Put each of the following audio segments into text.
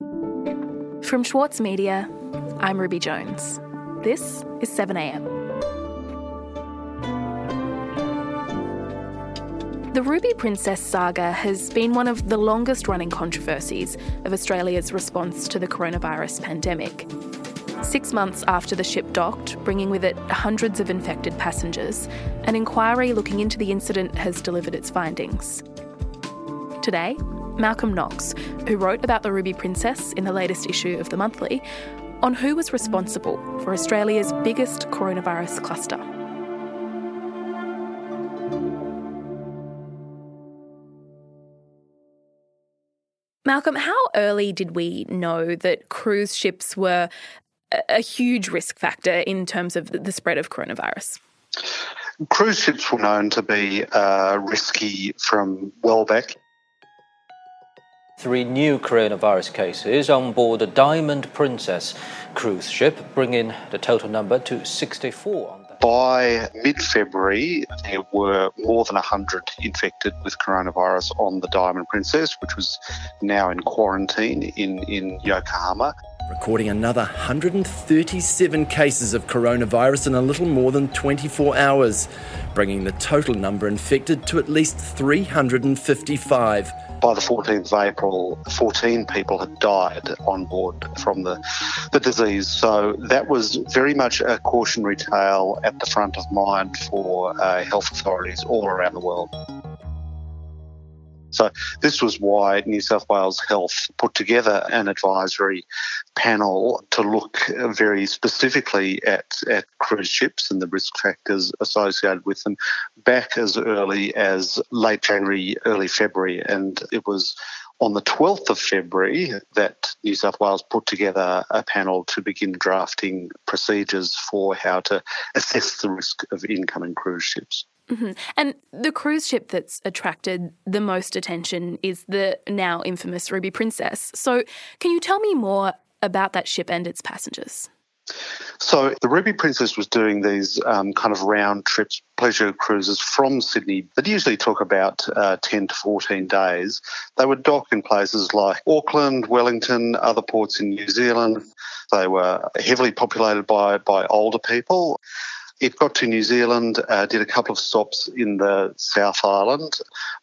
From Schwartz Media, I'm Ruby Jones. This is 7am. The Ruby Princess saga has been one of the longest running controversies of Australia's response to the coronavirus pandemic. Six months after the ship docked, bringing with it hundreds of infected passengers, an inquiry looking into the incident has delivered its findings. Today, Malcolm Knox, who wrote about the Ruby Princess in the latest issue of The Monthly, on who was responsible for Australia's biggest coronavirus cluster. Malcolm, how early did we know that cruise ships were a huge risk factor in terms of the spread of coronavirus? Cruise ships were known to be uh, risky from well back. Three new coronavirus cases on board the Diamond Princess cruise ship, bringing the total number to 64 by mid February, there were more than 100 infected with coronavirus on the Diamond Princess, which was now in quarantine in, in Yokohama. Recording another 137 cases of coronavirus in a little more than 24 hours, bringing the total number infected to at least 355 by the 14th of April, 14 people had died on board from the, the disease. So that was very much a cautionary tale at the front of mind for uh, health authorities all around the world. So this was why New South Wales Health put together an advisory panel to look very specifically at, at cruise ships and the risk factors associated with them back as early as late January, early February. And it was on the 12th of February that New South Wales put together a panel to begin drafting procedures for how to assess the risk of incoming cruise ships. Mm-hmm. And the cruise ship that's attracted the most attention is the now infamous Ruby Princess. So, can you tell me more about that ship and its passengers? So the Ruby Princess was doing these um, kind of round trips, pleasure cruises from Sydney. They usually took about uh, 10 to 14 days. They would dock in places like Auckland, Wellington, other ports in New Zealand. They were heavily populated by, by older people. It got to New Zealand, uh, did a couple of stops in the South Island.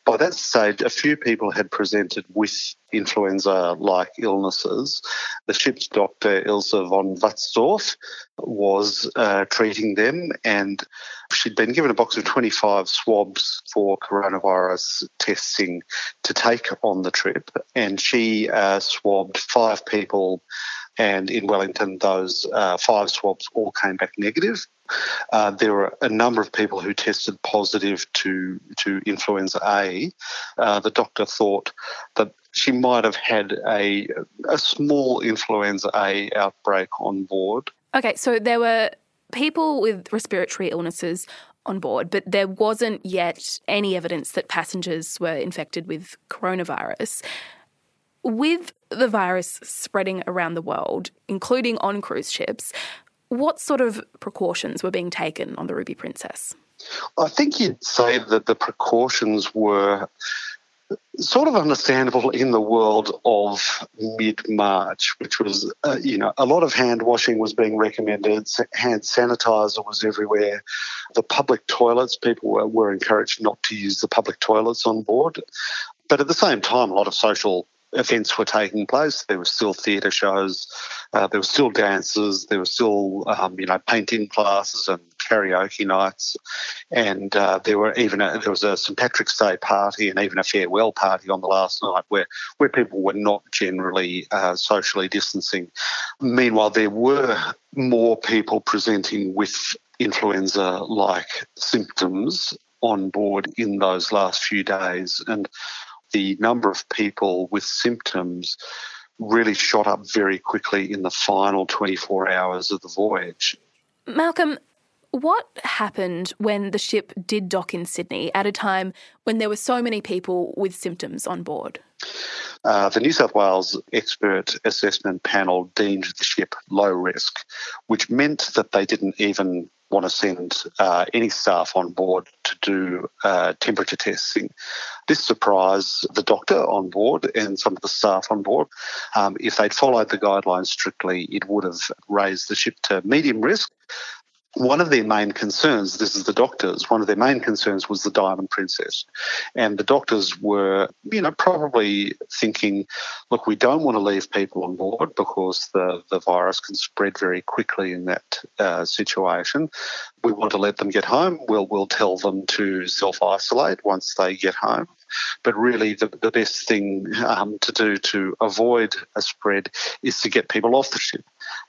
By that stage, a few people had presented with influenza like illnesses. The ship's doctor, Ilse von Watzdorf, was uh, treating them, and she'd been given a box of 25 swabs for coronavirus testing to take on the trip, and she uh, swabbed five people and in Wellington, those uh, five swabs all came back negative. Uh, there were a number of people who tested positive to to influenza A. Uh, the doctor thought that she might have had a a small influenza A outbreak on board. Okay, so there were people with respiratory illnesses on board, but there wasn't yet any evidence that passengers were infected with coronavirus. With the virus spreading around the world, including on cruise ships, what sort of precautions were being taken on the Ruby Princess? I think you'd say that the precautions were sort of understandable in the world of mid-March, which was, uh, you know, a lot of hand washing was being recommended. Hand sanitizer was everywhere. The public toilets, people were, were encouraged not to use the public toilets on board. But at the same time, a lot of social events were taking place. There were still theatre shows, uh, there were still dances, there were still um, you know painting classes and karaoke nights, and uh, there were even a, there was a St Patrick's Day party and even a farewell party on the last night where where people were not generally uh, socially distancing. Meanwhile, there were more people presenting with influenza-like symptoms on board in those last few days. And the number of people with symptoms really shot up very quickly in the final 24 hours of the voyage. Malcolm, what happened when the ship did dock in Sydney at a time when there were so many people with symptoms on board? Uh, the New South Wales expert assessment panel deemed the ship low risk, which meant that they didn't even want to send uh, any staff on board to do uh, temperature testing. This surprised the doctor on board and some of the staff on board. Um, if they'd followed the guidelines strictly, it would have raised the ship to medium risk one of their main concerns, this is the doctors, one of their main concerns was the Diamond Princess. And the doctors were, you know, probably thinking, look, we don't want to leave people on board because the, the virus can spread very quickly in that uh, situation. We want to let them get home. We'll, we'll tell them to self isolate once they get home. But really, the, the best thing um, to do to avoid a spread is to get people off the ship.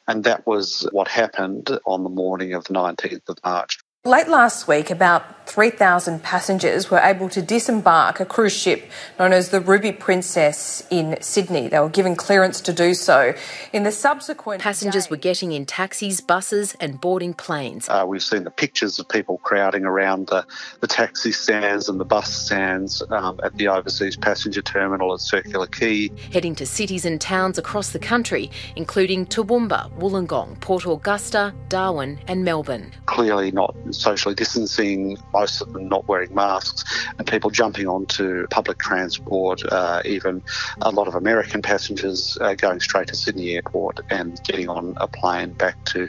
And that was what happened on the morning of the 19th of March. Late last week, about 3,000 passengers were able to disembark a cruise ship known as the Ruby Princess in Sydney. They were given clearance to do so. In the subsequent passengers were getting in taxis, buses, and boarding planes. Uh, we've seen the pictures of people crowding around the, the taxi stands and the bus stands um, at the overseas passenger terminal at Circular Quay. Heading to cities and towns across the country, including Toowoomba, Wollongong, Port Augusta, Darwin, and Melbourne. Clearly not socially distancing, most of them not wearing masks, and people jumping onto public transport, uh, even a lot of American passengers uh, going straight to Sydney Airport and getting on a plane back to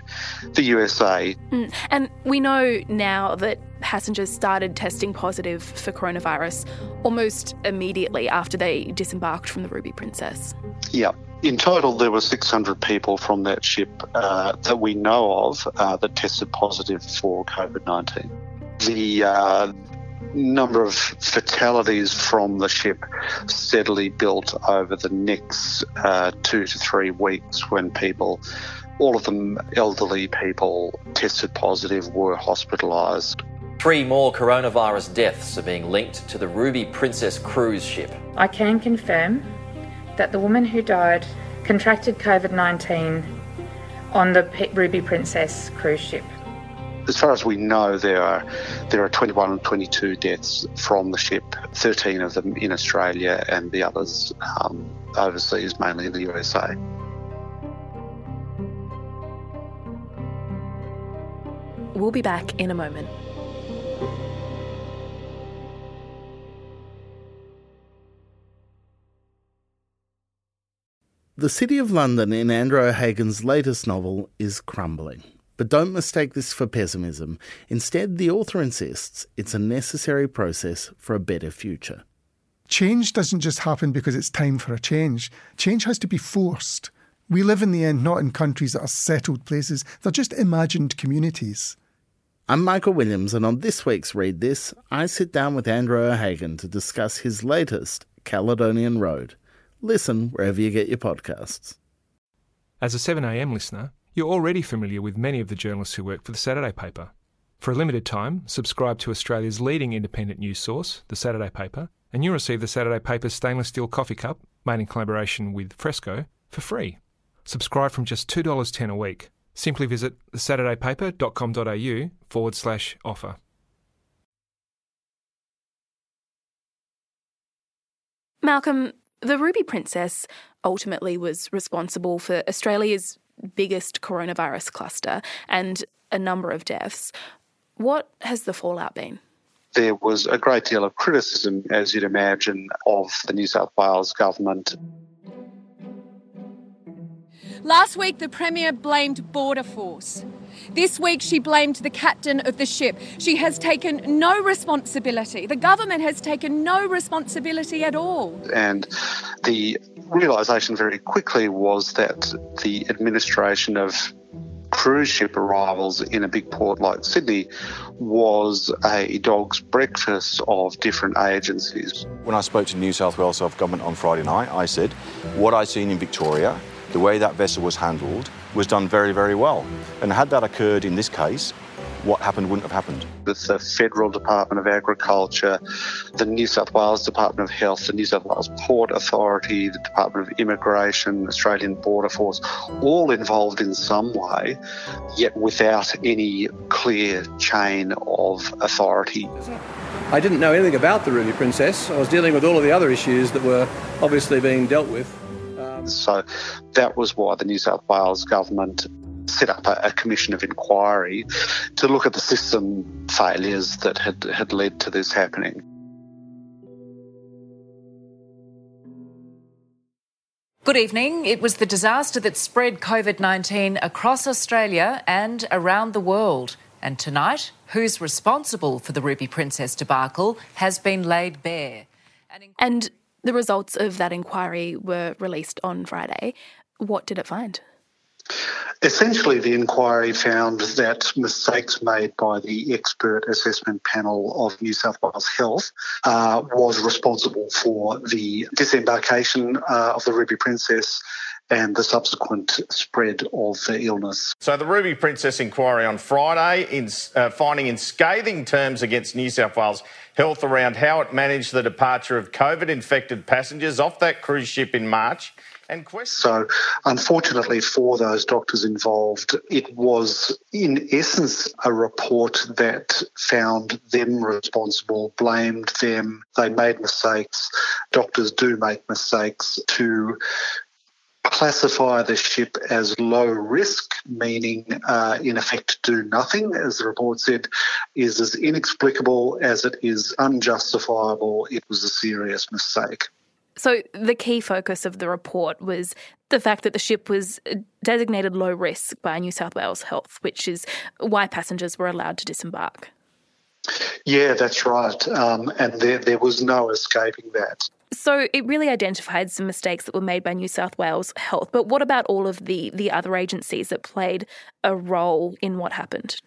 the USA. Mm. And we know now that passengers started testing positive for coronavirus almost immediately after they disembarked from the Ruby Princess. Yeah. In total, there were 600 people from that ship uh, that we know of uh, that tested positive for COVID 19. The uh, number of fatalities from the ship steadily built over the next uh, two to three weeks when people, all of them elderly people, tested positive, were hospitalised. Three more coronavirus deaths are being linked to the Ruby Princess cruise ship. I can confirm that the woman who died contracted COVID 19 on the Ruby Princess cruise ship. As far as we know, there are there are 21 and 22 deaths from the ship, 13 of them in Australia, and the others um, overseas, mainly in the USA. We'll be back in a moment. The City of London in Andrew O'Hagan's latest novel is crumbling. But don't mistake this for pessimism. Instead, the author insists it's a necessary process for a better future. Change doesn't just happen because it's time for a change. Change has to be forced. We live in the end not in countries that are settled places, they're just imagined communities. I'm Michael Williams, and on this week's Read This, I sit down with Andrew O'Hagan to discuss his latest, Caledonian Road. Listen wherever you get your podcasts. As a 7am listener, you're already familiar with many of the journalists who work for the Saturday paper. For a limited time, subscribe to Australia's leading independent news source, the Saturday paper, and you'll receive the Saturday paper's stainless steel coffee cup, made in collaboration with Fresco, for free. Subscribe from just $2.10 a week. Simply visit thesaturdaypaper.com.au forward slash offer. Malcolm, the Ruby Princess ultimately was responsible for Australia's biggest coronavirus cluster and a number of deaths. What has the fallout been? There was a great deal of criticism, as you'd imagine, of the New South Wales government. Last week, the Premier blamed Border Force. This week, she blamed the captain of the ship. She has taken no responsibility. The government has taken no responsibility at all. And the realisation very quickly was that the administration of cruise ship arrivals in a big port like Sydney was a dog's breakfast of different agencies. When I spoke to New South Wales Self Government on Friday night, I said, What I've seen in Victoria, the way that vessel was handled, was done very, very well. And had that occurred in this case, what happened wouldn't have happened. With the Federal Department of Agriculture, the New South Wales Department of Health, the New South Wales Port Authority, the Department of Immigration, Australian Border Force, all involved in some way, yet without any clear chain of authority. I didn't know anything about the Ruby Princess. I was dealing with all of the other issues that were obviously being dealt with. So that was why the New South Wales government set up a, a, commission of inquiry to look at the system failures that had, had led to this happening. Good evening. It was the disaster that spread COVID 19 across Australia and around the world. And tonight, who's responsible for the Ruby Princess debacle has been laid bare. And the results of that inquiry were released on Friday. What did it find? Essentially, the inquiry found that mistakes made by the expert assessment panel of New South Wales Health uh, was responsible for the disembarkation uh, of the Ruby Princess and the subsequent spread of the illness. So, the Ruby Princess inquiry on Friday, in, uh, finding in scathing terms against New South Wales Health around how it managed the departure of COVID infected passengers off that cruise ship in March and so, unfortunately for those doctors involved, it was in essence a report that found them responsible, blamed them, they made mistakes. Doctors do make mistakes to classify the ship as low risk, meaning uh, in effect do nothing, as the report said, is as inexplicable as it is unjustifiable. It was a serious mistake. So, the key focus of the report was the fact that the ship was designated low risk by New South Wales Health, which is why passengers were allowed to disembark. Yeah, that's right. Um, and there, there was no escaping that. So it really identified some mistakes that were made by New South Wales Health. But what about all of the, the other agencies that played a role in what happened?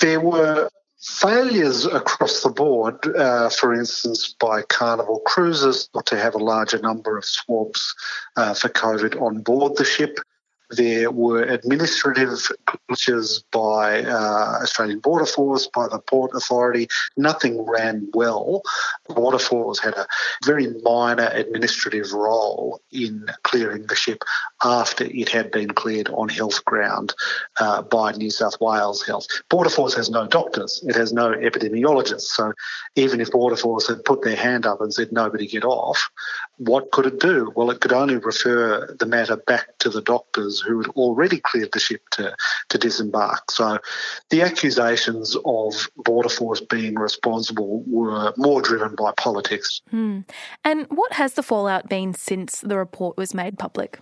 There were failures across the board, uh, for instance, by Carnival Cruises not to have a larger number of swabs uh, for COVID on board the ship. There were administrative glitches by uh, Australian Border Force, by the Port Authority. Nothing ran well. Border Force had a very minor administrative role in clearing the ship after it had been cleared on health ground uh, by New South Wales Health. Border Force has no doctors, it has no epidemiologists. So even if Border Force had put their hand up and said nobody get off, what could it do? Well, it could only refer the matter back to the doctors who had already cleared the ship to, to disembark. So the accusations of Border Force being responsible were more driven by politics. Hmm. And what has the fallout been since the report was made public?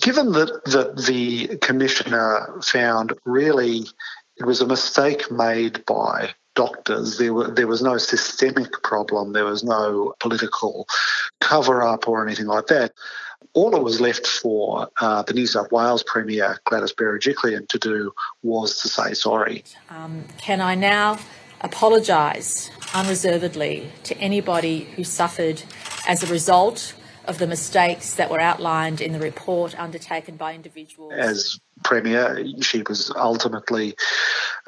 Given that, that the Commissioner found really it was a mistake made by doctors. There, were, there was no systemic problem, there was no political cover up or anything like that. All that was left for uh, the New South Wales Premier, Gladys Berejiklian, to do was to say sorry. Um, can I now apologise unreservedly to anybody who suffered as a result of the mistakes that were outlined in the report undertaken by individuals? As Premier, she was ultimately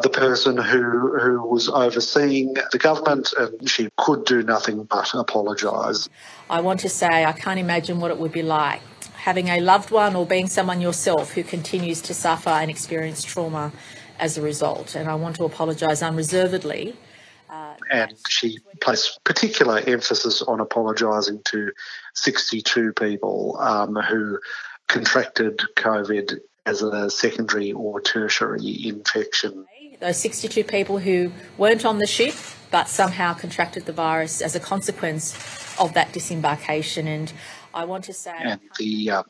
the person who, who was overseeing the government and she could do nothing but apologise. I want to say I can't imagine what it would be like having a loved one or being someone yourself who continues to suffer and experience trauma as a result. And I want to apologise unreservedly. Uh, and she placed particular emphasis on apologising to 62 people um, who contracted COVID as a secondary or tertiary infection. Those 62 people who weren't on the ship but somehow contracted the virus as a consequence of that disembarkation. And I want to say. And the uh,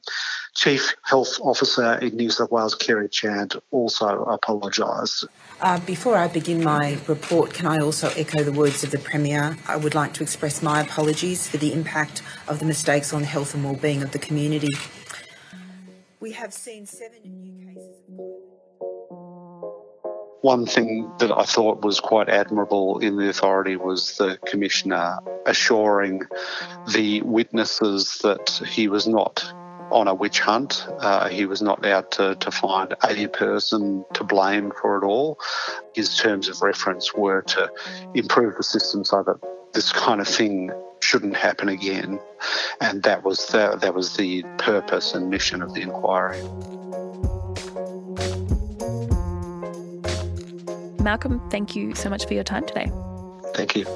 Chief Health Officer in New South Wales, Kerry Chant, also apologised. Uh, before I begin my report, can I also echo the words of the Premier? I would like to express my apologies for the impact of the mistakes on the health and wellbeing of the community. We have seen seven new cases of One thing that I thought was quite admirable in the authority was the Commissioner assuring the witnesses that he was not on a witch hunt. Uh, he was not out to, to find a person to blame for it all. His terms of reference were to improve the system so that this kind of thing shouldn't happen again. And that was the, that was the purpose and mission of the inquiry. Malcolm, thank you so much for your time today. Thank you.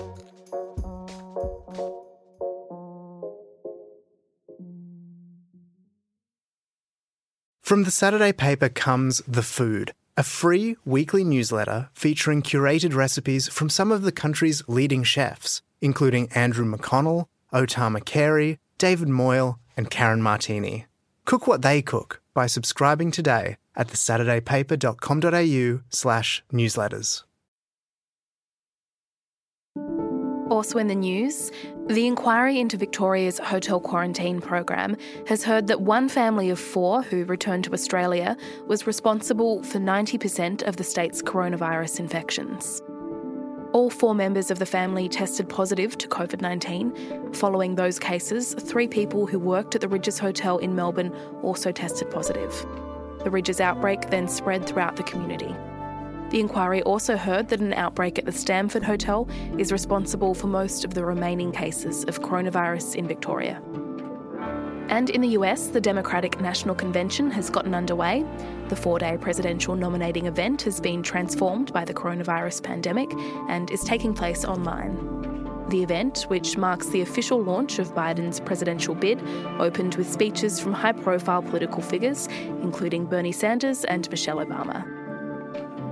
From the Saturday paper comes The Food, a free weekly newsletter featuring curated recipes from some of the country's leading chefs, including Andrew McConnell, O Tama Carey, David Moyle, and Karen Martini. Cook what they cook by subscribing today at thesaturdaypaper.com.au slash newsletters. Also in the news, the inquiry into Victoria's hotel quarantine program has heard that one family of four who returned to Australia was responsible for 90% of the state's coronavirus infections. All four members of the family tested positive to COVID 19. Following those cases, three people who worked at the Rydges Hotel in Melbourne also tested positive. The Rydges outbreak then spread throughout the community. The inquiry also heard that an outbreak at the Stamford Hotel is responsible for most of the remaining cases of coronavirus in Victoria. And in the US, the Democratic National Convention has gotten underway. The four day presidential nominating event has been transformed by the coronavirus pandemic and is taking place online. The event, which marks the official launch of Biden's presidential bid, opened with speeches from high profile political figures, including Bernie Sanders and Michelle Obama.